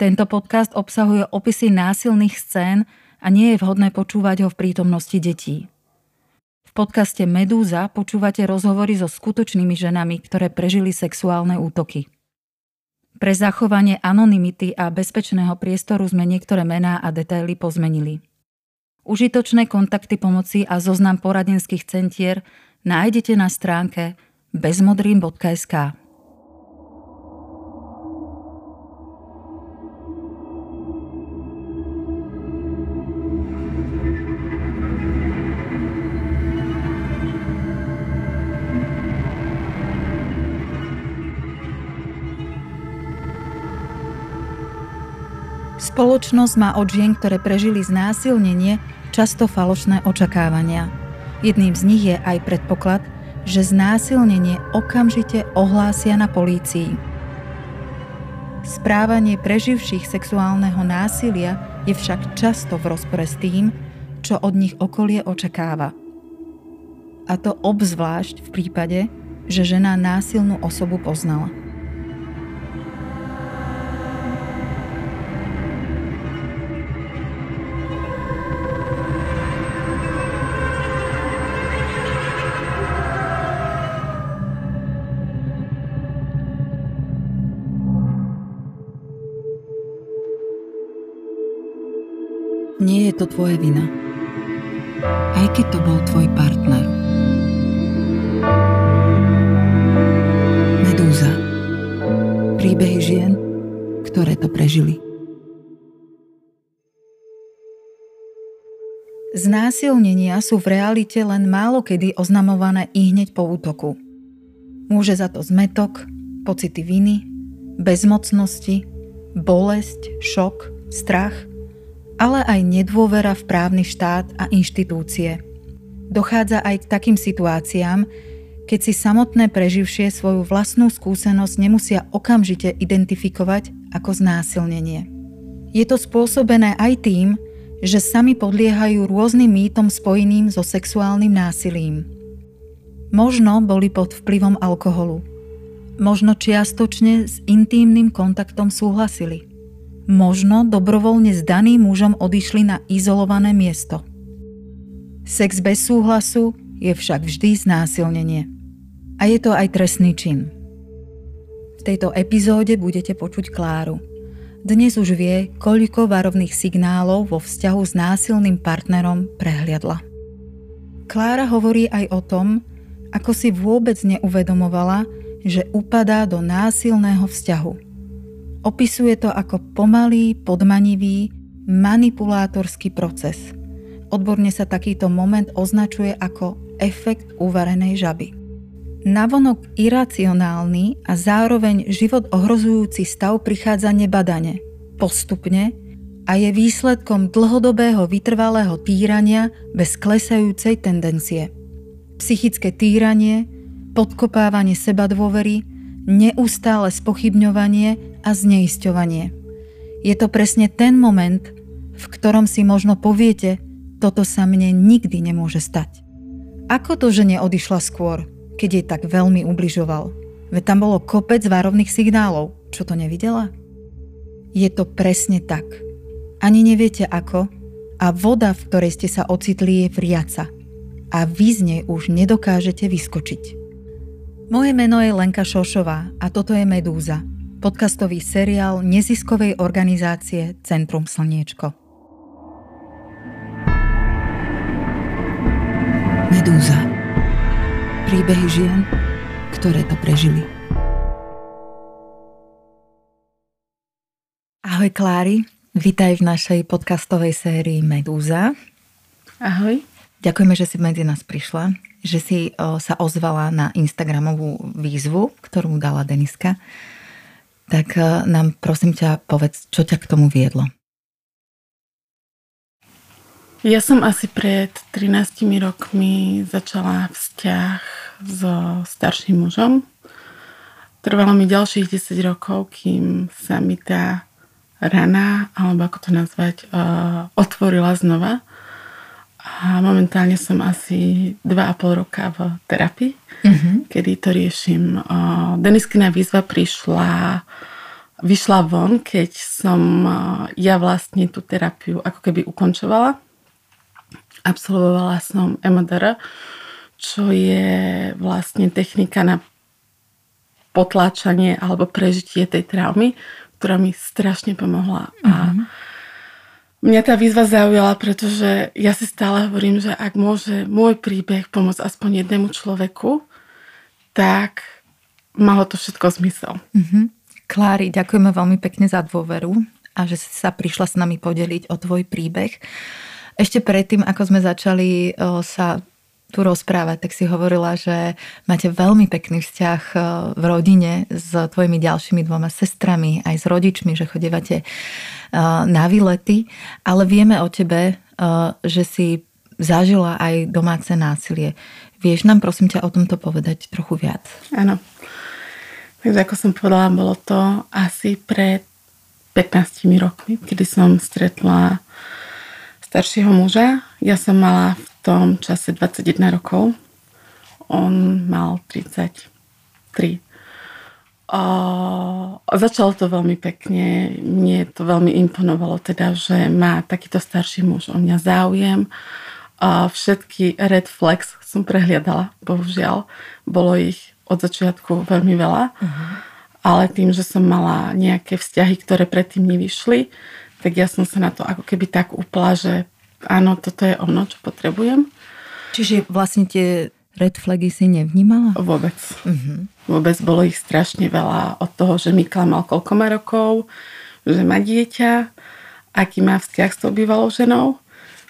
Tento podcast obsahuje opisy násilných scén a nie je vhodné počúvať ho v prítomnosti detí. V podcaste Medúza počúvate rozhovory so skutočnými ženami, ktoré prežili sexuálne útoky. Pre zachovanie anonymity a bezpečného priestoru sme niektoré mená a detaily pozmenili. Užitočné kontakty pomoci a zoznam poradenských centier nájdete na stránke bezmodrým.sk. Spoločnosť má od žien, ktoré prežili znásilnenie, často falošné očakávania. Jedným z nich je aj predpoklad, že znásilnenie okamžite ohlásia na polícii. Správanie preživších sexuálneho násilia je však často v rozpore s tým, čo od nich okolie očakáva. A to obzvlášť v prípade, že žena násilnú osobu poznala. Je to tvoja vina. Aj keď to bol tvoj partner. Medúza. Príbehy žien, ktoré to prežili. Znásilnenia sú v realite len málo kedy oznamované i hneď po útoku. Môže za to zmetok, pocity viny, bezmocnosti, bolesť, šok, strach – ale aj nedôvera v právny štát a inštitúcie. Dochádza aj k takým situáciám, keď si samotné preživšie svoju vlastnú skúsenosť nemusia okamžite identifikovať ako znásilnenie. Je to spôsobené aj tým, že sami podliehajú rôznym mýtom spojeným so sexuálnym násilím. Možno boli pod vplyvom alkoholu. Možno čiastočne s intímnym kontaktom súhlasili. Možno dobrovoľne s daným mužom odišli na izolované miesto. Sex bez súhlasu je však vždy znásilnenie. A je to aj trestný čin. V tejto epizóde budete počuť Kláru. Dnes už vie, koľko varovných signálov vo vzťahu s násilným partnerom prehliadla. Klára hovorí aj o tom, ako si vôbec neuvedomovala, že upadá do násilného vzťahu – Opisuje to ako pomalý, podmanivý, manipulátorský proces. Odborne sa takýto moment označuje ako efekt uvarenej žaby. Navonok iracionálny a zároveň život ohrozujúci stav prichádza nebadane, postupne a je výsledkom dlhodobého vytrvalého týrania bez klesajúcej tendencie. Psychické týranie, podkopávanie seba dôvery, neustále spochybňovanie a zneisťovanie. Je to presne ten moment, v ktorom si možno poviete, toto sa mne nikdy nemôže stať. Ako to, že neodišla skôr, keď jej tak veľmi ubližoval? Veď tam bolo kopec varovných signálov. Čo to nevidela? Je to presne tak. Ani neviete ako a voda, v ktorej ste sa ocitli, je vriaca. A vy z nej už nedokážete vyskočiť. Moje meno je Lenka Šošová a toto je Medúza, podcastový seriál neziskovej organizácie Centrum Slniečko. Medúza. Príbehy žien, ktoré to prežili. Ahoj Klári, vítaj v našej podcastovej sérii Medúza. Ahoj. Ďakujeme, že si medzi nás prišla, že si sa ozvala na Instagramovú výzvu, ktorú dala Deniska tak e, nám prosím ťa povedz, čo ťa k tomu viedlo. Ja som asi pred 13 rokmi začala vzťah so starším mužom. Trvalo mi ďalších 10 rokov, kým sa mi tá rana, alebo ako to nazvať, uh, otvorila znova. A momentálne som asi 2,5 roka v terapii, mm-hmm. kedy to riešim. Deniskina výzva prišla vyšla von, keď som ja vlastne tú terapiu ako keby ukončovala. Absolvovala som MDR, čo je vlastne technika na potláčanie alebo prežitie tej traumy, ktorá mi strašne pomohla. Mm-hmm. A mhm. Mňa tá výzva zaujala, pretože ja si stále hovorím, že ak môže môj príbeh pomôcť aspoň jednému človeku, tak malo to všetko zmysel. Mm-hmm. Klári, ďakujeme veľmi pekne za dôveru a že si sa prišla s nami podeliť o tvoj príbeh. Ešte predtým, ako sme začali sa tu rozprávať, tak si hovorila, že máte veľmi pekný vzťah e, v rodine s tvojimi ďalšími dvoma sestrami, aj s rodičmi, že chodevate e, na výlety, ale vieme o tebe, e, že si zažila aj domáce násilie. Vieš nám prosím ťa o tomto povedať trochu viac? Áno. Takže ako som povedala, bolo to asi pred 15 rokmi, kedy som stretla staršieho muža. Ja som mala v tom čase 21 rokov. On mal 33. A začalo to veľmi pekne. Mne to veľmi imponovalo teda, že má takýto starší muž o mňa záujem. A všetky red flags som prehliadala, bohužiaľ. Bolo ich od začiatku veľmi veľa. Uh-huh. Ale tým, že som mala nejaké vzťahy, ktoré predtým nevyšli, tak ja som sa na to ako keby tak upla, že áno, toto je ono, čo potrebujem. Čiže vlastne tie red flagy si nevnímala? Vôbec. Uh-huh. Vôbec bolo ich strašne veľa od toho, že mi klamal koľko má rokov, že má dieťa, aký má vzťah s tou bývalou ženou.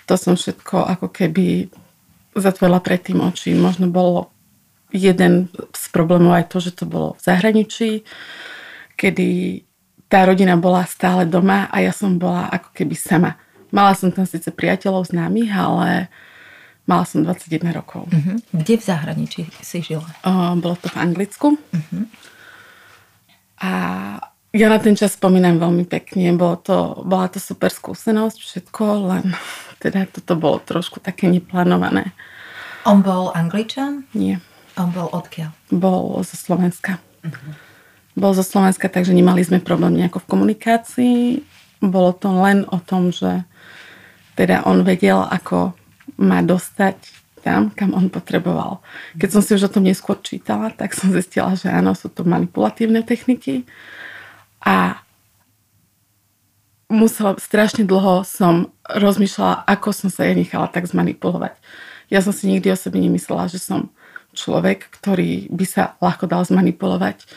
To som všetko ako keby zatvorila pred tým oči. Možno bolo jeden z problémov aj to, že to bolo v zahraničí, kedy tá rodina bola stále doma a ja som bola ako keby sama. Mala som tam síce priateľov známych, ale mala som 21 rokov. Uh-huh. Kde v zahraničí si žila? Uh, bolo to v Anglicku. Uh-huh. A ja na ten čas spomínam veľmi pekne. Bolo to, bola to super skúsenosť, všetko, len teda toto bolo trošku také neplánované. On bol Angličan? Nie. On bol odkiaľ? Bol zo Slovenska. Uh-huh. Bol zo Slovenska, takže nemali sme problém nejako v komunikácii. Bolo to len o tom, že teda on vedel, ako ma dostať tam, kam on potreboval. Keď som si už o tom neskôr čítala, tak som zistila, že áno, sú to manipulatívne techniky a musela, strašne dlho som rozmýšľala, ako som sa ja nechala tak zmanipulovať. Ja som si nikdy o sebe nemyslela, že som človek, ktorý by sa ľahko dal zmanipulovať.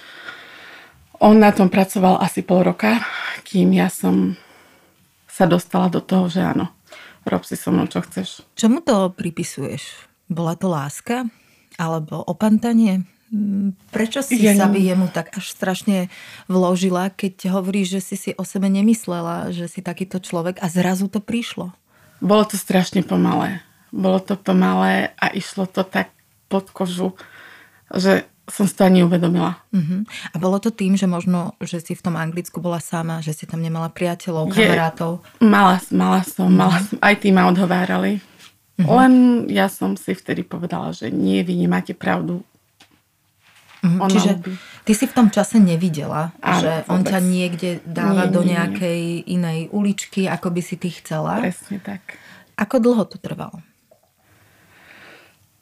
On na tom pracoval asi pol roka, kým ja som sa dostala do toho, že áno, rob si so mnou, čo chceš. Čomu to pripisuješ? Bola to láska? Alebo opantanie? Mm, prečo si ja sa by jemu tak až strašne vložila, keď hovoríš, že si si o sebe nemyslela, že si takýto človek a zrazu to prišlo? Bolo to strašne pomalé. Bolo to pomalé a išlo to tak pod kožu, že som si to ani uvedomila. Uh-huh. A bolo to tým, že možno, že si v tom Anglicku bola sama, že si tam nemala priateľov, kamarátov? Je, mala, mala som, mala som, aj tí ma odhovárali. Uh-huh. Len ja som si vtedy povedala, že nie, vy nemáte pravdu. Uh-huh. Čiže by... ty si v tom čase nevidela, Áno, že vôbec. on ťa niekde dáva nie, do nejakej nie. inej uličky, ako by si ty chcela. Presne tak. Ako dlho to trvalo?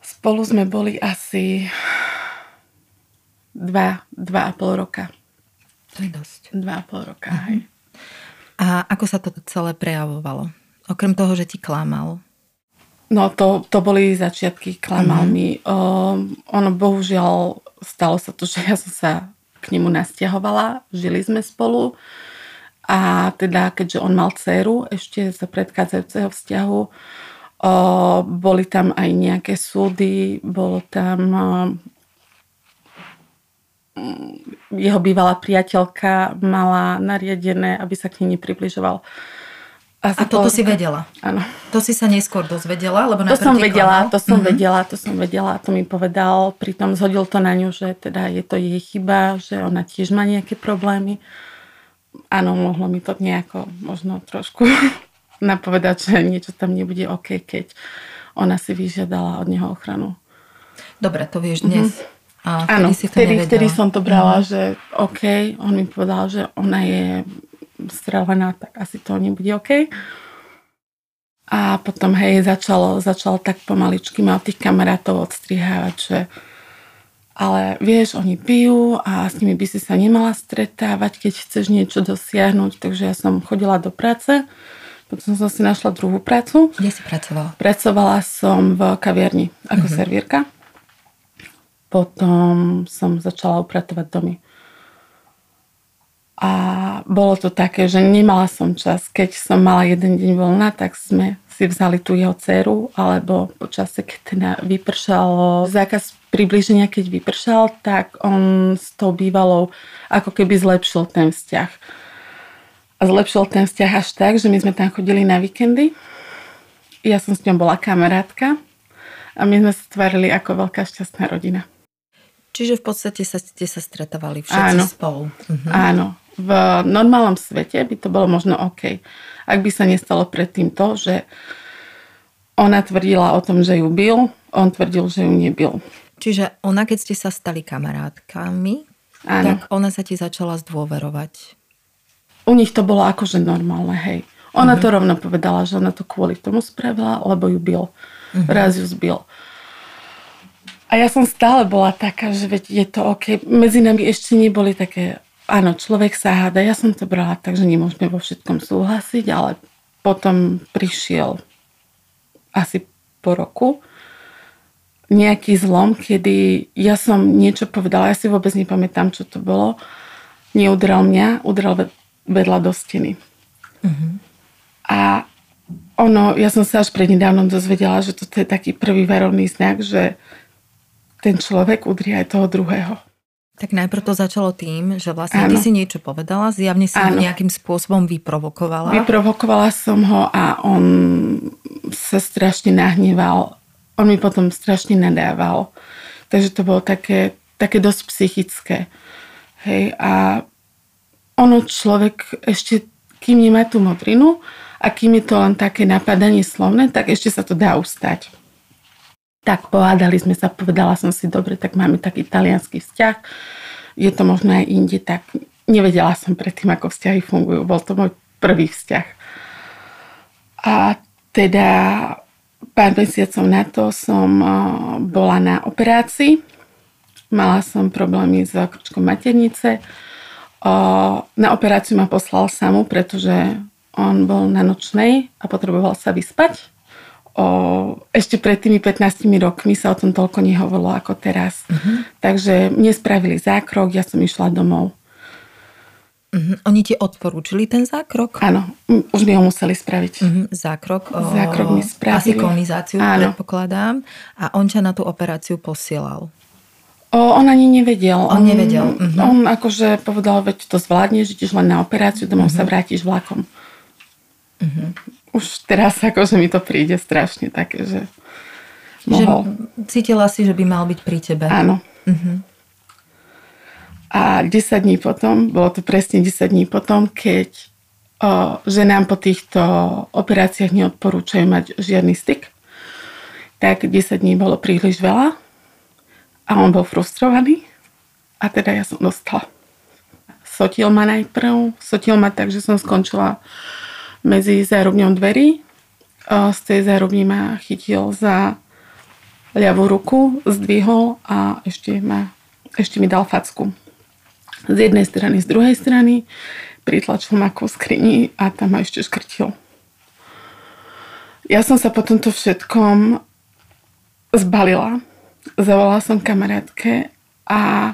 Spolu sme boli asi dva, dva a pol roka. To je dosť. Dva a pol roka, hej. A ako sa to celé prejavovalo? Okrem toho, že ti klamal? No to, to boli začiatky, klamal uh-huh. mi. Ono bohužiaľ stalo sa to, že ja som sa k nemu nasťahovala, žili sme spolu a teda keďže on mal dceru ešte za predchádzajúceho vzťahu, o, boli tam aj nejaké súdy, bolo tam jeho bývalá priateľka mala nariadené, aby sa k nej nepribližoval. A, a toto si vedela? Áno. To si sa neskôr dozvedela? Lebo to som vedela, to som mm-hmm. vedela, to som vedela, to mi povedal. Pritom zhodil to na ňu, že teda je to jej chyba, že ona tiež má nejaké problémy. Áno, mohlo mi to nejako možno trošku napovedať, že niečo tam nebude OK, keď ona si vyžiadala od neho ochranu. Dobre, to vieš dnes. Mm-hmm A Áno, vtedy, vtedy som to brala, mm. že OK, on mi povedal, že ona je strelená, tak asi to nebude OK. A potom, hej, začalo, začalo tak pomaličky ma od tých kamarátov odstrihávať, že ale vieš, oni pijú a s nimi by si sa nemala stretávať, keď chceš niečo dosiahnuť. Takže ja som chodila do práce, potom som si našla druhú prácu. Kde si pracovala? Pracovala som v kaviarni ako uh-huh. servírka. Potom som začala upratovať domy. A bolo to také, že nemala som čas. Keď som mala jeden deň voľna, tak sme si vzali tú jeho dceru, alebo počasie, keď teda vypršalo zákaz približenia, keď vypršal, tak on s tou bývalou ako keby zlepšil ten vzťah. A zlepšil ten vzťah až tak, že my sme tam chodili na víkendy. Ja som s ňou bola kamarátka a my sme sa tvárili ako veľká šťastná rodina. Čiže v podstate sa, ste sa stretávali všetci áno, spolu. Mhm. Áno. V normálnom svete by to bolo možno OK. Ak by sa nestalo predtým to, že ona tvrdila o tom, že ju bil, on tvrdil, že ju nebil. Čiže ona, keď ste sa stali kamarátkami, áno. tak ona sa ti začala zdôverovať. U nich to bolo akože normálne, hej. Ona uh-huh. to rovno povedala, že ona to kvôli tomu spravila, lebo ju bil. Uh-huh. Raz ju zbil. A ja som stále bola taká, že veď je to OK. Medzi nami ešte neboli také, áno, človek sa háda. Ja som to brala tak, že nemôžeme vo všetkom súhlasiť, ale potom prišiel asi po roku nejaký zlom, kedy ja som niečo povedala, ja si vôbec nepamätám, čo to bolo. Neudrel mňa, udrel vedľa do steny. Uh-huh. A ono, ja som sa až prednedávnom dozvedela, že toto je taký prvý varovný znak, že ten človek udrie aj toho druhého. Tak najprv to začalo tým, že vlastne ty si niečo povedala, zjavne si Áno. ho nejakým spôsobom vyprovokovala. Vyprovokovala som ho a on sa strašne nahneval. On mi potom strašne nadával. Takže to bolo také, také dosť psychické. Hej, a ono človek ešte, kým nemá tú modrinu a kým je to len také napadanie slovné, tak ešte sa to dá ustať. Tak pohádali sme sa, povedala som si, dobre, tak máme taký italianský vzťah, je to možno aj inde, tak nevedela som predtým, ako vzťahy fungujú. Bol to môj prvý vzťah. A teda pár mesiacov na to som bola na operácii. Mala som problémy s krčkom maternice. Na operáciu ma poslal samu, pretože on bol na nočnej a potreboval sa vyspať o, ešte pred tými 15 rokmi sa o tom toľko nehovorilo ako teraz. Uh-huh. Takže mne spravili zákrok, ja som išla domov. Uh-huh. Oni ti odporúčili ten zákrok? Áno, už mi ho museli spraviť. Uh-huh. Zákrok? O, zákrok mi spravili. Asi kolonizáciu, Áno. predpokladám. A on ťa na tú operáciu posielal? O, on ani nevedel. On, on nevedel. Uh-huh. On akože povedal, veď to zvládneš, ideš len na operáciu, domov uh-huh. sa vrátiš vlakom. Uh-huh už teraz akože mi to príde strašne také, že mohol. Že cítila si, že by mal byť pri tebe. Áno. Uh-huh. A 10 dní potom, bolo to presne 10 dní potom, keď o, že nám po týchto operáciách neodporúčajú mať žiadny styk, tak 10 dní bolo príliš veľa a on bol frustrovaný a teda ja som dostala. Sotil ma najprv, sotil ma tak, že som skončila medzi zárubňou dverí. Z tej zárubní ma chytil za ľavú ruku, zdvihol a ešte, ma, ešte mi dal facku. Z jednej strany, z druhej strany pritlačil ma ku skrini a tam ma ešte škrtil. Ja som sa po tomto všetkom zbalila. Zavolala som kamarátke a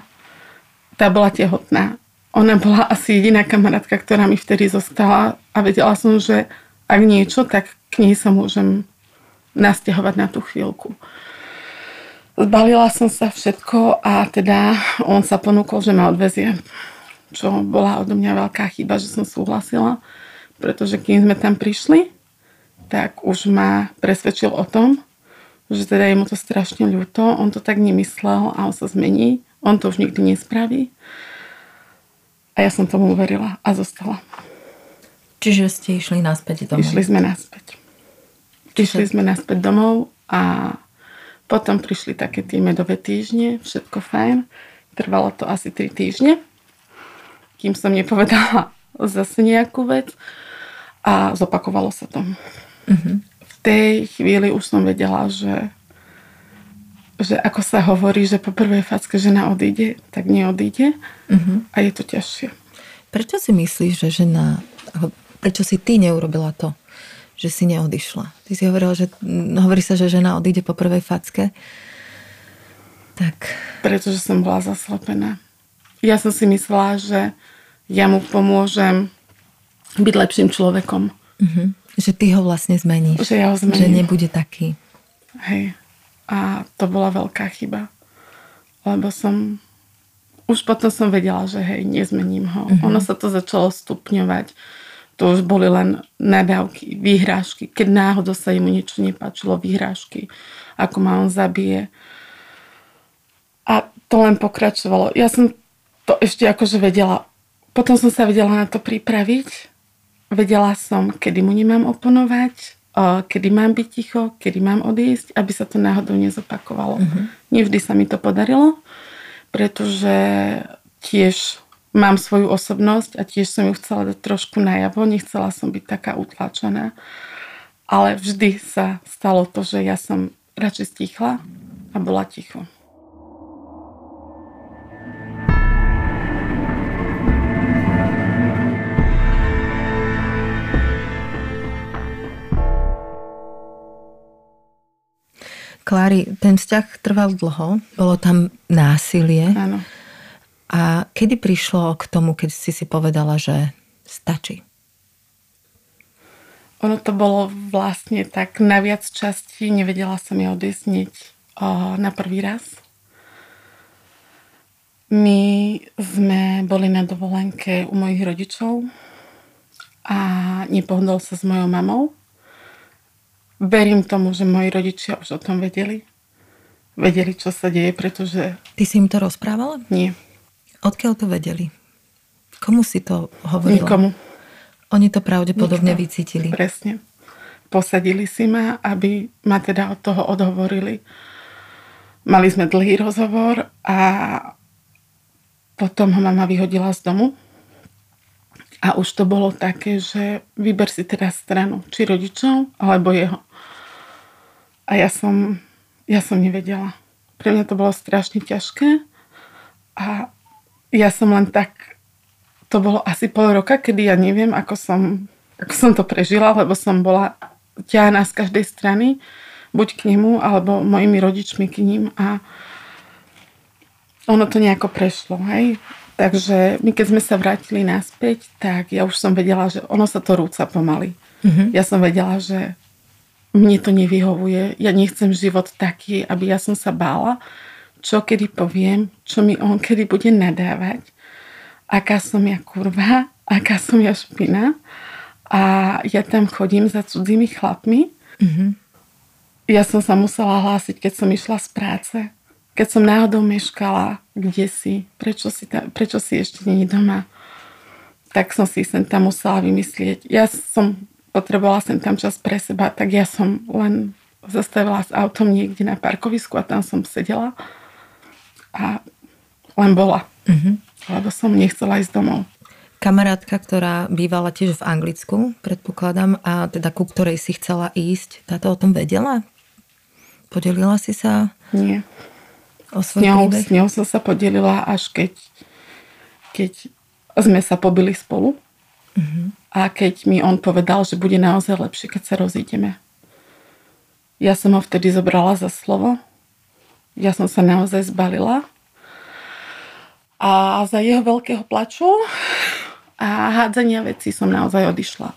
tá bola tehotná ona bola asi jediná kamarátka, ktorá mi vtedy zostala a vedela som, že ak niečo, tak k nej sa môžem nasťahovať na tú chvíľku. Zbalila som sa všetko a teda on sa ponúkol, že ma odvezie. Čo bola odo mňa veľká chyba, že som súhlasila, pretože kým sme tam prišli, tak už ma presvedčil o tom, že teda je mu to strašne ľúto, on to tak nemyslel a on sa zmení, on to už nikdy nespraví. A ja som tomu uverila a zostala. Čiže ste išli naspäť domov? Išli sme naspäť. Čiže... Išli sme naspäť domov a Potom prišli také tie medové týždne, všetko fajn. Trvalo to asi 3 týždne, kým som nepovedala zase nejakú vec a zopakovalo sa to. Uh-huh. V tej chvíli už som vedela, že, že ako sa hovorí, že po prvej facke žena odíde, tak neodíde uh-huh. a je to ťažšie. Prečo si myslíš, že žena, prečo si ty neurobila to, že si neodišla? Ty si hovorila, že hovorí sa, že žena odíde po prvej facke. Tak. Pretože som bola zaslepená. Ja som si myslela, že ja mu pomôžem byť lepším človekom. Uh-huh. Že ty ho vlastne zmeníš. Že ja ho zmením. Že nebude taký. Hej. A to bola veľká chyba. Lebo som... Už potom som vedela, že hej, nezmením ho. Uh-huh. Ono sa to začalo stupňovať. To už boli len nadávky, výhrážky. Keď náhodou sa mu niečo nepáčilo, výhrážky. Ako ma on zabije. A to len pokračovalo. Ja som to ešte akože vedela. Potom som sa vedela na to pripraviť Vedela som, kedy mu nemám oponovať, kedy mám byť ticho, kedy mám odísť, aby sa to náhodou nezopakovalo. Uh-huh. Nevždy sa mi to podarilo, pretože tiež mám svoju osobnosť a tiež som ju chcela dať trošku najavo, nechcela som byť taká utlačená. Ale vždy sa stalo to, že ja som radšej stichla a bola ticho. Klári, ten vzťah trval dlho, bolo tam násilie. Áno. A kedy prišlo k tomu, keď si si povedala, že stačí? Ono to bolo vlastne tak na viac časti, nevedela som ja odísť na prvý raz. My sme boli na dovolenke u mojich rodičov a nepohodol sa s mojou mamou verím tomu, že moji rodičia už o tom vedeli. Vedeli, čo sa deje, pretože... Ty si im to rozprávala? Nie. Odkiaľ to vedeli? Komu si to hovorila? Nikomu. Oni to pravdepodobne Nikto. vycítili. Presne. Posadili si ma, aby ma teda od toho odhovorili. Mali sme dlhý rozhovor a potom ho mama vyhodila z domu a už to bolo také, že vyber si teraz stranu, či rodičov, alebo jeho. A ja som, ja som nevedela. Pre mňa to bolo strašne ťažké a ja som len tak, to bolo asi pol roka, kedy ja neviem, ako som, ako som to prežila, lebo som bola ťahaná z každej strany, buď k nemu, alebo mojimi rodičmi k ním a ono to nejako prešlo, hej. Takže my keď sme sa vrátili naspäť, tak ja už som vedela, že ono sa to rúca pomaly. Mm-hmm. Ja som vedela, že mne to nevyhovuje. Ja nechcem život taký, aby ja som sa bála, čo kedy poviem, čo mi on kedy bude nadávať, aká som ja kurva, aká som ja špina a ja tam chodím za cudzími chlapmi. Mm-hmm. Ja som sa musela hlásiť, keď som išla z práce keď som náhodou meškala, kde si, prečo si, ta, prečo si ešte nie doma, tak som si sem tam musela vymyslieť. Ja som potrebovala sem tam čas pre seba, tak ja som len zastavila s autom niekde na parkovisku a tam som sedela a len bola. Uh-huh. Lebo som nechcela ísť domov. Kamarátka, ktorá bývala tiež v Anglicku, predpokladám, a teda ku ktorej si chcela ísť, táto o tom vedela? Podelila si sa? Nie o svoj s ňou, príbeh? S ňou som sa podelila až keď, keď sme sa pobili spolu. Uh-huh. A keď mi on povedal, že bude naozaj lepšie, keď sa rozídeme. Ja som ho vtedy zobrala za slovo. Ja som sa naozaj zbalila. A za jeho veľkého plaču a hádzania vecí som naozaj odišla.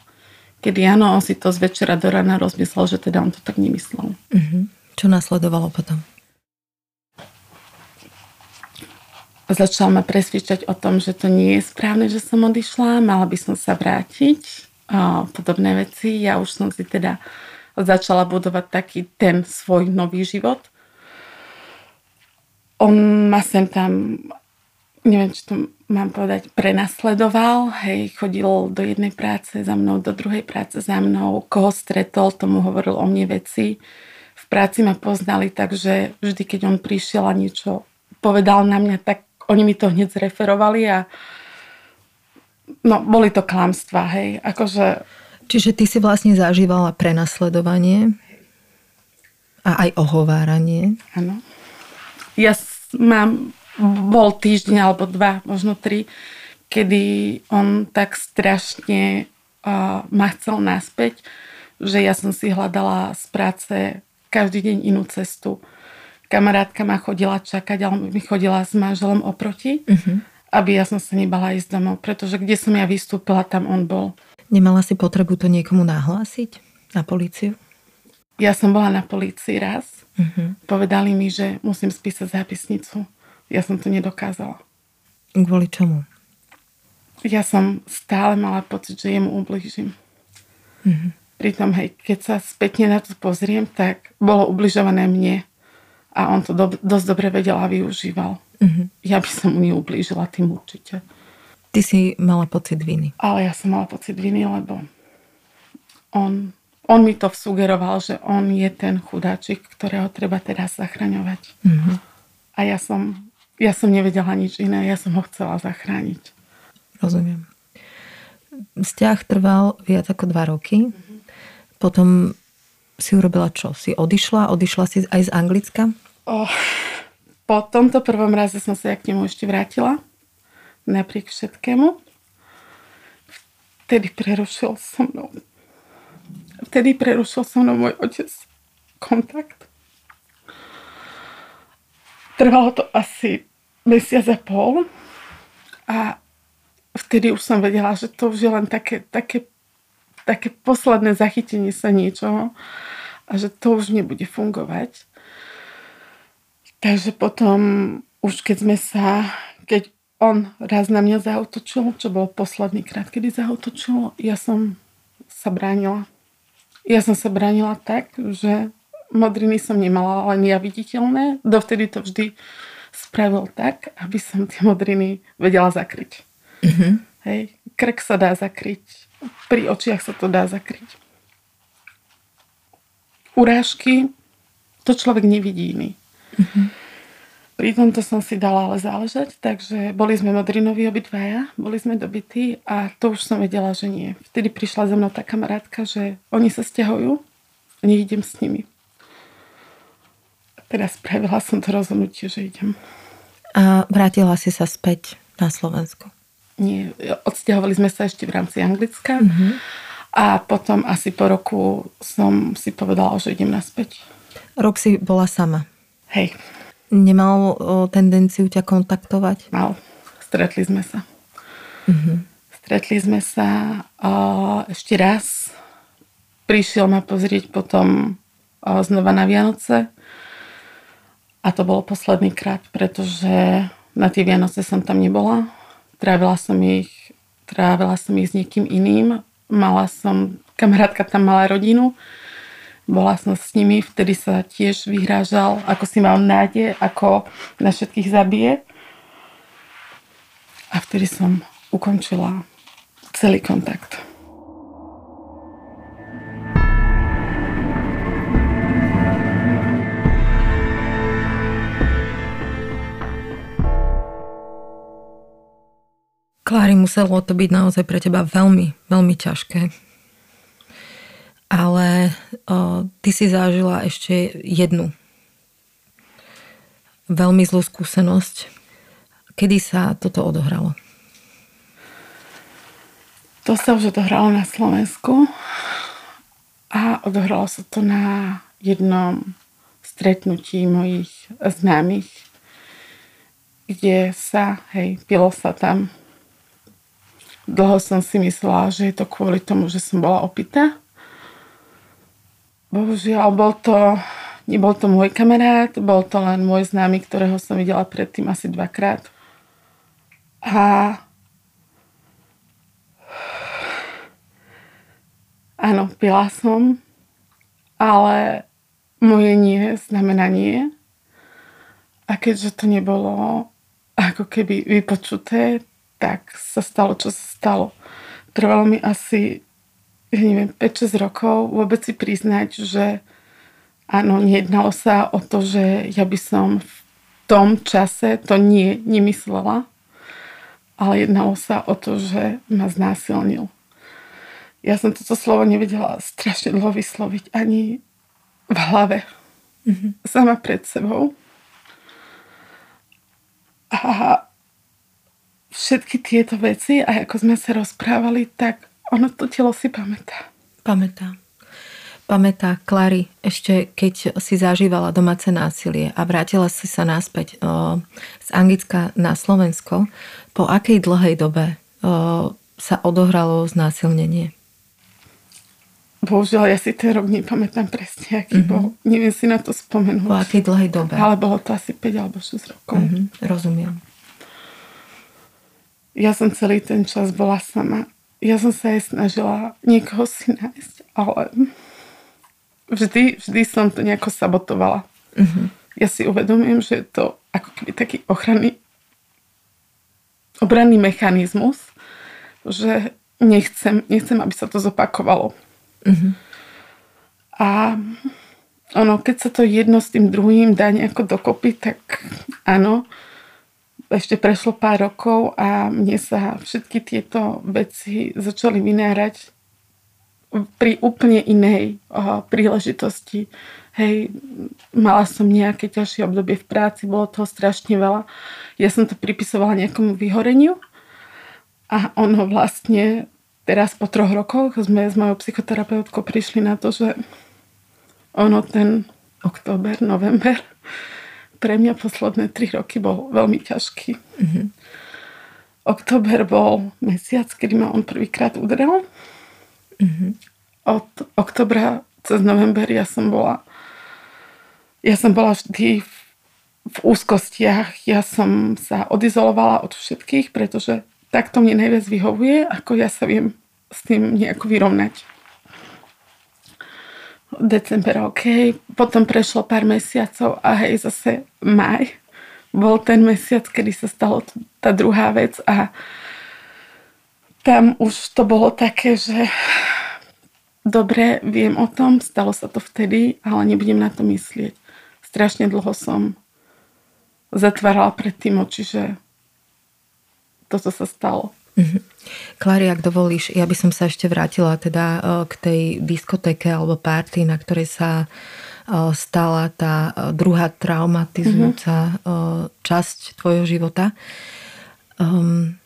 Kedy áno, on si to z večera do rána rozmyslel, že teda on to tak nemyslel. Uh-huh. Čo nasledovalo potom? Začal ma presvičať o tom, že to nie je správne, že som odišla, mala by som sa vrátiť, a podobné veci. Ja už som si teda začala budovať taký ten svoj nový život. On ma sem tam, neviem, či to mám povedať, prenasledoval, hej, chodil do jednej práce za mnou, do druhej práce za mnou, koho stretol, tomu hovoril o mne veci. V práci ma poznali, takže vždy, keď on prišiel a niečo povedal na mňa, tak oni mi to hneď zreferovali a no, boli to klamstvá, hej. Akože... Čiže ty si vlastne zažívala prenasledovanie a aj ohováranie. Áno. Ja mám, bol týždeň alebo dva, možno tri, kedy on tak strašne uh, ma chcel naspäť, že ja som si hľadala z práce každý deň inú cestu. Kamarátka ma chodila čakať, ale mi chodila s manželom oproti, uh-huh. aby ja som sa nebala ísť domov, pretože kde som ja vystúpila, tam on bol. Nemala si potrebu to niekomu nahlásiť? Na políciu? Ja som bola na polícii raz. Uh-huh. Povedali mi, že musím spísať zápisnicu. Ja som to nedokázala. Kvôli čomu? Ja som stále mala pocit, že jemu ublížim. Uh-huh. Pritom, hej, keď sa spätne na to pozriem, tak bolo ubližované mne a on to do, dosť dobre vedel a využíval. Uh-huh. Ja by som mu neublížila tým určite. Ty si mala pocit viny. Ale ja som mala pocit viny, lebo on, on mi to sugeroval, že on je ten chudáčik, ktorého treba teraz zachraňovať. Uh-huh. A ja som, ja som nevedela nič iné, ja som ho chcela zachrániť. Rozumiem. Vzťah trval viac ako dva roky. Uh-huh potom si urobila čo? Si odišla? Odišla si aj z Anglicka? Oh, po tomto prvom raze som sa k nemu ešte vrátila. Napriek všetkému. Vtedy prerušil so mnou. Vtedy prerušil so mnou môj otec kontakt. Trvalo to asi mesiac a pol. A vtedy už som vedela, že to už je len také, také také posledné zachytenie sa niečoho a že to už nebude fungovať. Takže potom, už keď sme sa, keď on raz na mňa zautočil, čo bol posledný krát, kedy zautočil, ja som sa bránila. Ja som sa bránila tak, že modriny som nemala len ja viditeľné. Dovtedy to vždy spravil tak, aby som tie modriny vedela zakryť. Mm-hmm. Hej, krk sa dá zakryť, pri očiach sa to dá zakryť. Urážky, to človek nevidí iný. Mm-hmm. Pri tomto som si dala ale záležať, takže boli sme modrinoví obidvaja, boli sme dobití a to už som vedela, že nie. Vtedy prišla za mnou tá kamarátka, že oni sa stiahujú a neidem s nimi. Teraz spravila som to rozhodnutie, že idem. A vrátila si sa späť na Slovensko? Nie, odsťahovali sme sa ešte v rámci Anglicka mm-hmm. a potom asi po roku som si povedala, že idem naspäť. Rok si bola sama. Hej. Nemal o, tendenciu ťa kontaktovať? Mal. Stretli sme sa. Mm-hmm. Stretli sme sa o, ešte raz. Prišiel ma pozrieť potom o, znova na Vianoce. A to bolo posledný krát, pretože na tie Vianoce som tam nebola Trávila som ich, trávila som ich s niekým iným. Mala som, kamarátka tam mala rodinu. Bola som s nimi, vtedy sa tiež vyhrážal, ako si mal nádej, ako na všetkých zabije. A vtedy som ukončila celý kontakt. Klári, muselo to byť naozaj pre teba veľmi, veľmi ťažké. Ale o, ty si zažila ešte jednu veľmi zlú skúsenosť. Kedy sa toto odohralo? To sa už odohralo na Slovensku a odohralo sa to na jednom stretnutí mojich známych, kde sa, hej, pilo sa tam Dlho som si myslela, že je to kvôli tomu, že som bola opitá. Bohužiaľ, bol to, nebol to môj kamarát, bol to len môj známy, ktorého som videla predtým asi dvakrát. A áno, pila som, ale moje nie znamená nie. A keďže to nebolo ako keby vypočuté, tak sa stalo, čo sa stalo. Trvalo mi asi, ja neviem, 5-6 rokov vôbec si priznať, že áno, nejednalo sa o to, že ja by som v tom čase to nie nemyslela, ale jednalo sa o to, že ma znásilnil. Ja som toto slovo nevedela strašne dlho vysloviť ani v hlave. Mm-hmm. Sama pred sebou. A všetky tieto veci, a ako sme sa rozprávali, tak ono to telo si pamätá. Pamätá. Pamätá Klary, ešte keď si zažívala domáce násilie a vrátila si sa naspäť o, z Anglicka na Slovensko, po akej dlhej dobe o, sa odohralo znásilnenie? Bohužiaľ, ja si ten rok nepamätám presne, aký mm-hmm. bol. Neviem si na to spomenúť. Po akej dlhej dobe? Ale bolo to asi 5 alebo 6 rokov. Mm-hmm. Rozumiem. Ja som celý ten čas bola sama. Ja som sa aj snažila niekoho si nájsť, ale vždy, vždy som to nejako sabotovala. Mm-hmm. Ja si uvedomujem, že je to ako keby taký ochranný obranný mechanizmus, že nechcem, nechcem, aby sa to zopakovalo. Uh-huh. A ono, keď sa to jedno s tým druhým dá nejako dokopy, tak áno, ešte prešlo pár rokov a mne sa všetky tieto veci začali vynárať pri úplne inej oh, príležitosti. Hej, mala som nejaké ťažšie obdobie v práci, bolo toho strašne veľa. Ja som to pripisovala nejakomu vyhoreniu a ono vlastne teraz po troch rokoch sme s mojou psychoterapeutkou prišli na to, že ono ten október, november pre mňa posledné tri roky bol veľmi ťažký. Mm-hmm. Október bol mesiac, kedy ma on prvýkrát udrel. Mm-hmm. Od oktobra cez november ja som bola ja som bola vždy v, v úzkostiach. Ja som sa odizolovala od všetkých, pretože takto mne najviac vyhovuje, ako ja sa viem s tým nejako vyrovnať. December OK, potom prešlo pár mesiacov a hej, zase maj bol ten mesiac, kedy sa stalo tá druhá vec a tam už to bolo také, že dobre, viem o tom, stalo sa to vtedy, ale nebudem na to myslieť. Strašne dlho som zatvárala pred tým oči, že toto sa stalo. Mm-hmm. Klari, ak dovolíš, ja by som sa ešte vrátila teda e, k tej diskotéke alebo párty, na ktorej sa e, stala tá e, druhá traumatizujúca mm-hmm. časť tvojho života. Um,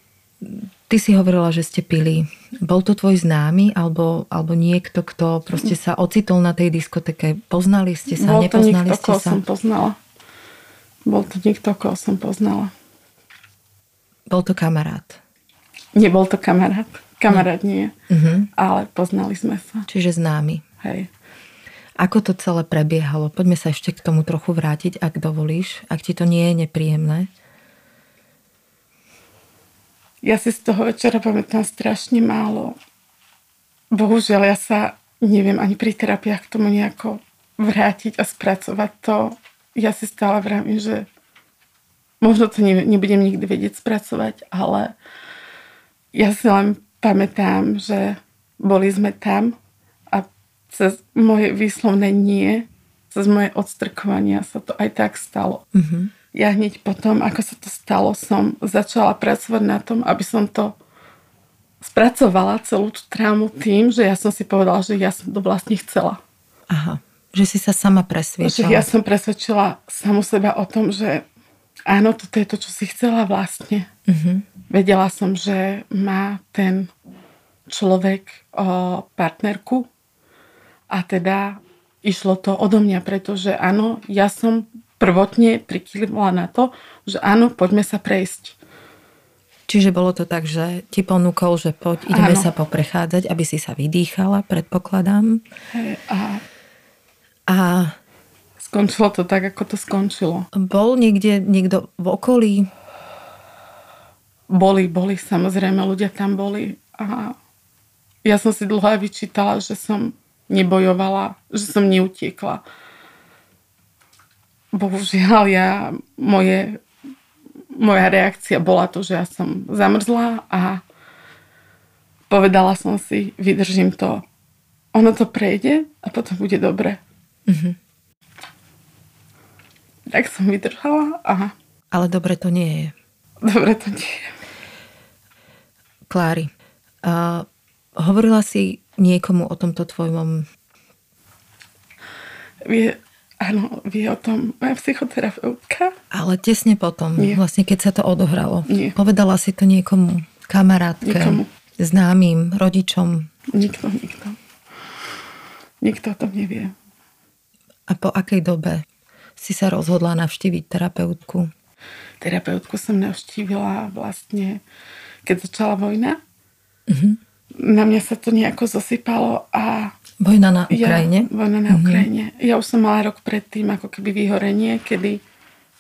ty si hovorila, že ste pili. Bol to tvoj známy alebo, alebo niekto, kto proste sa ocitol na tej diskoteke? Poznali ste sa, Bol to nepoznali niekto, ste sa? som poznala. Bol to niekto, koho som poznala. Bol to kamarát. Nebol to kamarát. Kamarát nie. Uh-huh. Ale poznali sme sa. Čiže známy. Hej. Ako to celé prebiehalo? Poďme sa ešte k tomu trochu vrátiť, ak dovolíš, ak ti to nie je nepríjemné. Ja si z toho večera pamätám strašne málo. Bohužiaľ, ja sa neviem ani pri terapiách k tomu nejako vrátiť a spracovať to. Ja si stále vravím, že možno to nebudem nikdy vedieť spracovať, ale ja si len pamätám, že boli sme tam a cez moje výslovné nie, cez moje odstrkovania sa to aj tak stalo. Mm-hmm. Ja hneď potom, ako sa to stalo, som začala pracovať na tom, aby som to spracovala celú tú traumu tým, že ja som si povedala, že ja som to vlastne chcela. Aha, že si sa sama presvedčila. Že ja som presvedčila samu seba o tom, že áno, toto je to, čo si chcela vlastne. Mm-hmm. Vedela som, že má ten človek o, partnerku a teda išlo to odo mňa, pretože áno, ja som prvotne prikývala na to, že áno, poďme sa prejsť. Čiže bolo to tak, že ti ponúkol, že poď, ideme áno. sa poprechádzať, aby si sa vydýchala, predpokladám. Hey, a... a skončilo to tak, ako to skončilo. Bol niekde niekto v okolí, boli, boli, samozrejme, ľudia tam boli a ja som si dlho aj vyčítala, že som nebojovala, že som neutiekla. Bohužiaľ, ja, moje, moja reakcia bola to, že ja som zamrzla a povedala som si, vydržím to. Ono to prejde a potom bude dobre. Mm-hmm. Tak som vydržala a... Ale dobre to nie je. Dobre to nie je. Klári, uh, hovorila si niekomu o tomto tvojom... Vie, áno, vie o tom moja psychoterapeutka. Ale tesne potom, Nie. vlastne keď sa to odohralo. Nie. Povedala si to niekomu, kamarátke, Nikomu. známym, rodičom. Nikto, nikto. Nikto o tom nevie. A po akej dobe si sa rozhodla navštíviť terapeutku? Terapeutku som navštívila vlastne, keď začala vojna. Mhm. Na mňa sa to nejako zosypalo a Vojna na Ukrajine? Ja, vojna na Ukrajine. Ja už som mala rok predtým ako keby vyhorenie, kedy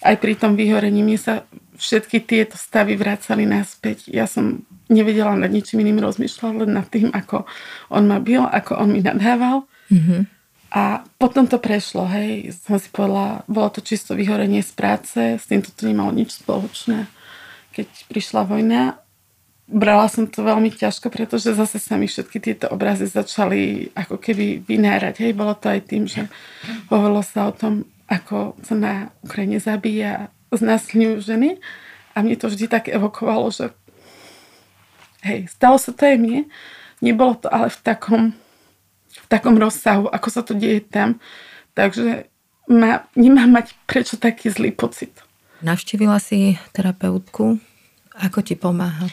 aj pri tom vyhorení mi sa všetky tieto stavy vracali naspäť. Ja som nevedela nad ničím iným rozmýšľať, len nad tým, ako on ma bil, ako on mi nadával. Mhm. A potom to prešlo, hej. Som si povedala, bolo to čisto vyhorenie z práce, s týmto to nemalo nič spoločné. Keď prišla vojna, brala som to veľmi ťažko, pretože zase sa mi všetky tieto obrazy začali ako keby vynárať. Hej, bolo to aj tým, že hovorilo sa o tom, ako sa na Ukrajine zabíja, znásilňujú ženy. A mne to vždy tak evokovalo, že hej, stalo sa to aj mne. Nebolo to ale v takom, v takom rozsahu, ako sa to deje tam. Takže ma, nemám mať prečo taký zlý pocit. Navštívila si terapeutku. Ako ti pomáha?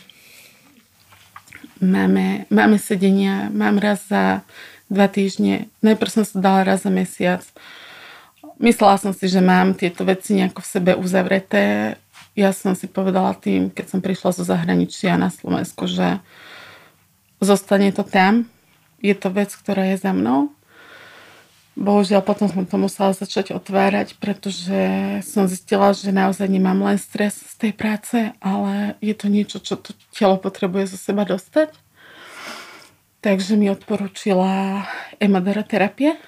Máme, máme sedenia, mám raz za dva týždne. Najprv som sa dala raz za mesiac. Myslela som si, že mám tieto veci nejako v sebe uzavreté. Ja som si povedala tým, keď som prišla zo zahraničia na Slovensku, že zostane to tam. Je to vec, ktorá je za mnou. Bohužiaľ, potom som to musela začať otvárať, pretože som zistila, že naozaj nemám len stres z tej práce, ale je to niečo, čo to telo potrebuje zo seba dostať. Takže mi odporúčila MDR terapie,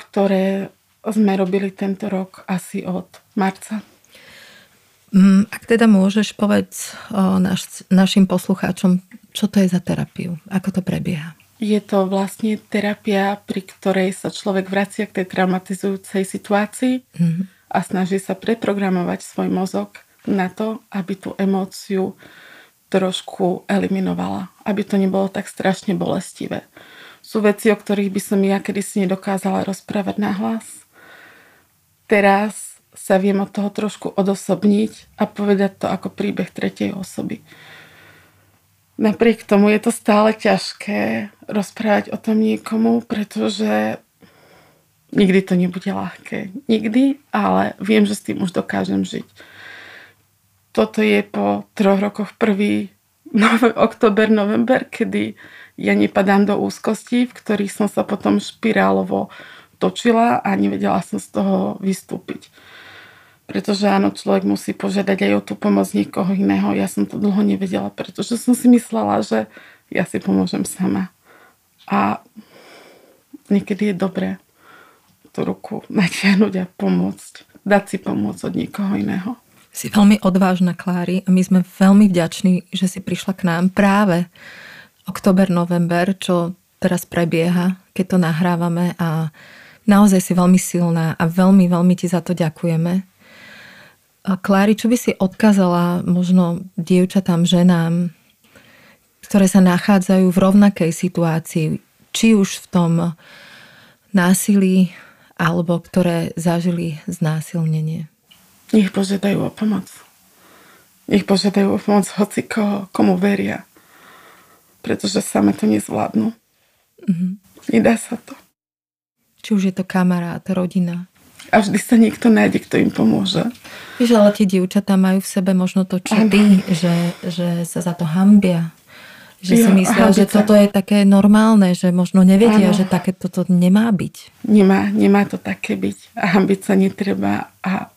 ktoré sme robili tento rok asi od marca. Mm, Ak teda môžeš, povedz naš, našim poslucháčom, čo to je za terapiu, ako to prebieha. Je to vlastne terapia, pri ktorej sa človek vracia k tej traumatizujúcej situácii Mhm. a snaží sa preprogramovať svoj mozog na to, aby tú emóciu trošku eliminovala. Aby to nebolo tak strašne bolestivé. Sú veci, o ktorých by som ja kedysi nedokázala rozprávať nahlas. Teraz sa viem od toho trošku odosobniť a povedať to ako príbeh tretej osoby. Napriek tomu je to stále ťažké rozprávať o tom niekomu, pretože nikdy to nebude ľahké. Nikdy, ale viem, že s tým už dokážem žiť. Toto je po troch rokoch prvý nove, október, november, kedy ja nepadám do úzkostí, v ktorých som sa potom špirálovo točila a nevedela som z toho vystúpiť. Pretože áno, človek musí požiadať aj o tú pomoc niekoho iného. Ja som to dlho nevedela, pretože som si myslela, že ja si pomôžem sama. A niekedy je dobré tú ruku natiahnuť a pomôcť. Dať si pomôcť od niekoho iného. Si veľmi odvážna, Klári, a my sme veľmi vďační, že si prišla k nám práve október, november, čo teraz prebieha, keď to nahrávame a naozaj si veľmi silná a veľmi, veľmi ti za to ďakujeme. Klári, čo by si odkázala možno dievčatám, ženám, ktoré sa nachádzajú v rovnakej situácii, či už v tom násilí, alebo ktoré zažili znásilnenie? Nech požiadajú o pomoc. Nech požiadajú o pomoc hoci koho, komu veria. Pretože same to nezvládnu. Mhm. Nedá sa to. Či už je to kamarát, rodina. A vždy sa niekto nájde, kto im pomôže. Vieš, ale tie dievčatá majú v sebe možno to, čo ty, že, že sa za to hambia. Že si Jo, myslia, hambiť že toto je také normálne, že možno nevedia, Áno. že také toto nemá byť. Nemá, nemá to také byť. A hambiť sa netreba a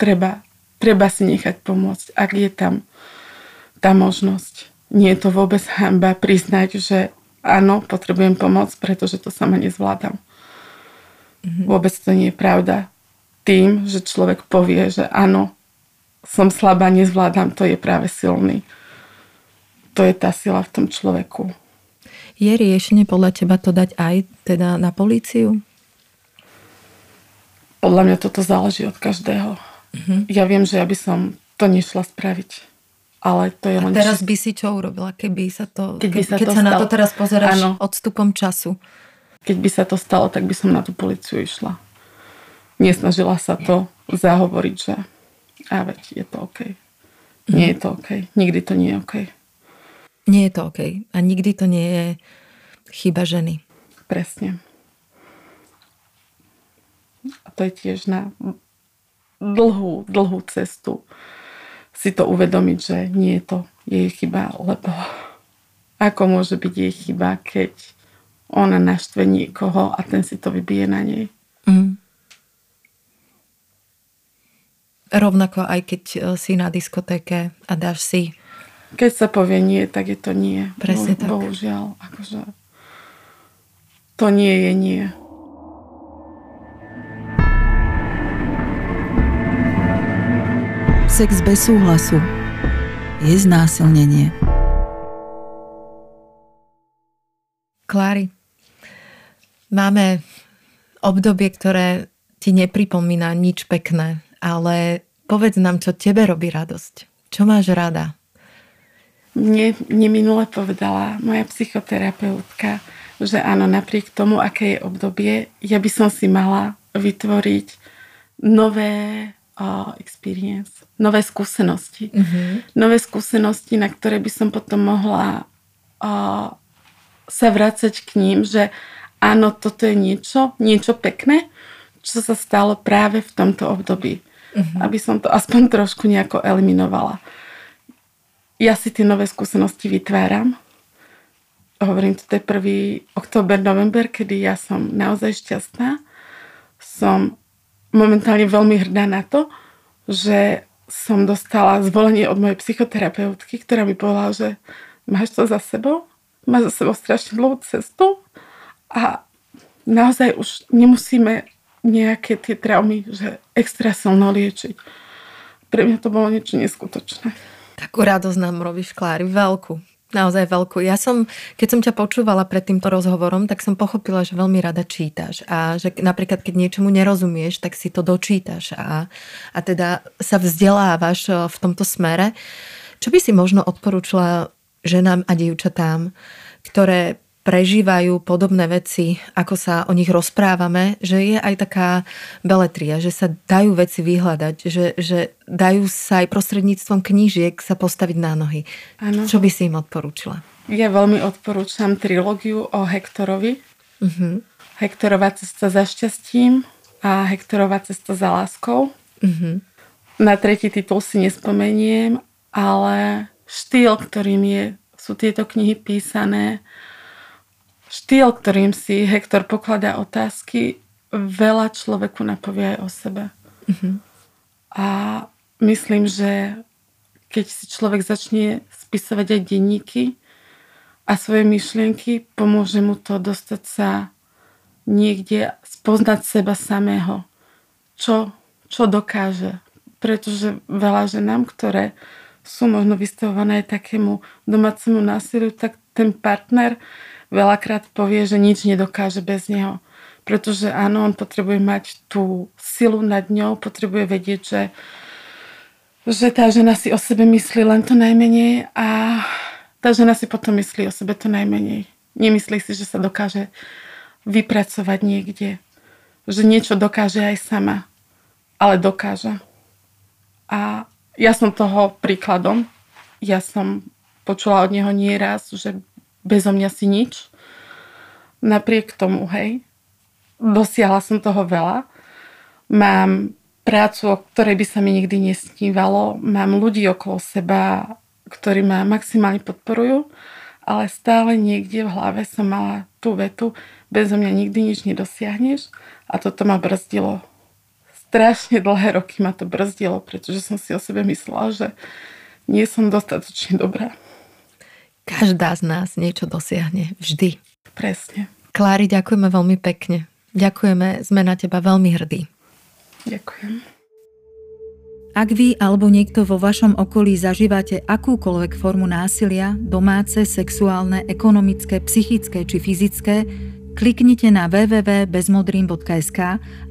treba, treba si nechať pomôcť, ak je tam tá možnosť. Nie je to vôbec hamba priznať, že áno, potrebujem pomoc, pretože to sama nezvládam. Mm-hmm. Vôbec to nie je pravda. Tým, že človek povie, že áno, som slabá, nezvládam, to je práve silný. To je tá sila v tom človeku. Je riešenie podľa teba to dať aj teda na políciu? Podľa mňa toto záleží od každého. Mm-hmm. Ja viem, že ja by som to nešla spraviť. Ale to je len... Teraz by si čo urobila, keby sa to... Keď, by sa keď to sa stalo. na to teraz pozeráš ano. odstupom času. Keď by sa to stalo, tak by som na tú policiu išla. Nesnažila sa to zahovoriť, že a veď je to OK. Nie je to OK. Nikdy to nie je OK. Nie je to OK. A nikdy to nie je chyba ženy. Presne. A to je tiež na dlhú, dlhú cestu si to uvedomiť, že nie je to jej chyba, lebo ako môže byť jej chyba, keď ona naštve niekoho a ten si to vybije na nej. Mm. Rovnako aj keď e, si na diskotéke a dáš si... Keď sa povie nie, tak je to nie. Presne Bo, tak. Bohužiaľ, akože to nie je nie. Sex bez súhlasu je znásilnenie. Klári, máme obdobie, ktoré ti nepripomína nič pekné, ale povedz nám, čo tebe robí radosť. Čo máš rada? Mne, mne minule povedala moja psychoterapeutka, že áno, napriek tomu, aké je obdobie, ja by som si mala vytvoriť nové uh, experience, nové skúsenosti. Mm-hmm. Nové skúsenosti, na ktoré by som potom mohla uh, sa vrácať k ním, že áno, toto je niečo, niečo pekné, čo sa stalo práve v tomto období. Mm-hmm. Aby som to aspoň trošku nejako eliminovala. Ja si tie nové skúsenosti vytváram. Hovorím, to je prvý október, november, kedy ja som naozaj šťastná. Som momentálne veľmi hrdá na to, že som dostala zvolenie od mojej psychoterapeutky, ktorá mi povedala, že máš to za sebou, máš za sebou strašne dlhú cestu a naozaj už nemusíme nejaké tie traumy, že extra silno liečiť. Pre mňa to bolo niečo neskutočné. Takú radosť nám robíš, Klári, veľkú. Naozaj veľkú. Ja som, keď som ťa počúvala pred týmto rozhovorom, tak som pochopila, že veľmi rada čítaš a že napríklad, keď niečomu nerozumieš, tak si to dočítaš a, a teda sa vzdelávaš v tomto smere. Čo by si možno odporúčila ženám a dievčatám, ktoré prežívajú podobné veci, ako sa o nich rozprávame, že je aj taká beletria, že sa dajú veci vyhľadať, že, že dajú sa aj prostredníctvom knížiek sa postaviť na nohy. Ano. Čo by si im odporúčila? Ja veľmi odporúčam trilógiu o Hektorovi. Uh-huh. Hektorová cesta za šťastím a Hektorová cesta za láskou. Uh-huh. Na tretí titul si nespomeniem, ale štýl, ktorým je, sú tieto knihy písané, štýl, ktorým si Hektor pokladá otázky, veľa človeku napovie aj o sebe. Mm-hmm. A myslím, že keď si človek začne spisovať aj denníky a svoje myšlienky, pomôže mu to dostať sa niekde, spoznať seba samého. Čo, čo dokáže. Pretože veľa ženám, ktoré sú možno vystavované takému domácemu násiliu, tak ten partner veľakrát povie, že nič nedokáže bez neho. Pretože áno, on potrebuje mať tú silu nad ňou, potrebuje vedieť, že, že tá žena si o sebe myslí len to najmenej a tá žena si potom myslí o sebe to najmenej. Nemyslí si, že sa dokáže vypracovať niekde. Že niečo dokáže aj sama. Ale dokáže. A ja som toho príkladom. Ja som počula od neho nieraz, že bezo mňa si nič. Napriek tomu, hej, dosiahla som toho veľa. Mám prácu, o ktorej by sa mi nikdy nesnívalo. Mám ľudí okolo seba, ktorí ma maximálne podporujú, ale stále niekde v hlave som mala tú vetu, bezo mňa nikdy nič nedosiahneš a toto ma brzdilo. Strašne dlhé roky ma to brzdilo, pretože som si o sebe myslela, že nie som dostatočne dobrá. Každá z nás niečo dosiahne. Vždy. Presne. Klári, ďakujeme veľmi pekne. Ďakujeme, sme na teba veľmi hrdí. Ďakujem. Ak vy alebo niekto vo vašom okolí zažívate akúkoľvek formu násilia, domáce, sexuálne, ekonomické, psychické či fyzické, Kliknite na www.bezmodrým.sk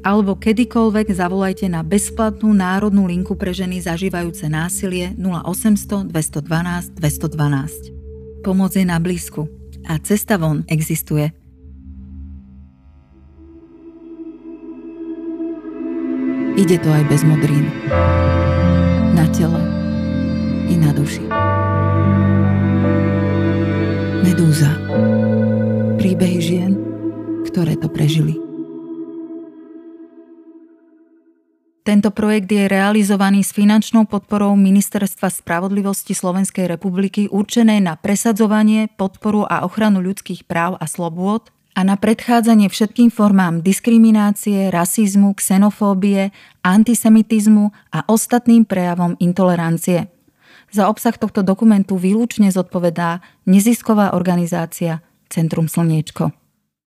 alebo kedykoľvek zavolajte na bezplatnú národnú linku pre ženy zažívajúce násilie 0800 212 212. Pomoc je na blízku a cesta von existuje. Ide to aj bez modrín. Na tele i na duši. Medúza. Príbehy žien, ktoré to prežili. Tento projekt je realizovaný s finančnou podporou Ministerstva spravodlivosti Slovenskej republiky určené na presadzovanie, podporu a ochranu ľudských práv a slobôd a na predchádzanie všetkým formám diskriminácie, rasizmu, xenofóbie, antisemitizmu a ostatným prejavom intolerancie. Za obsah tohto dokumentu výlučne zodpovedá nezisková organizácia Centrum Slniečko.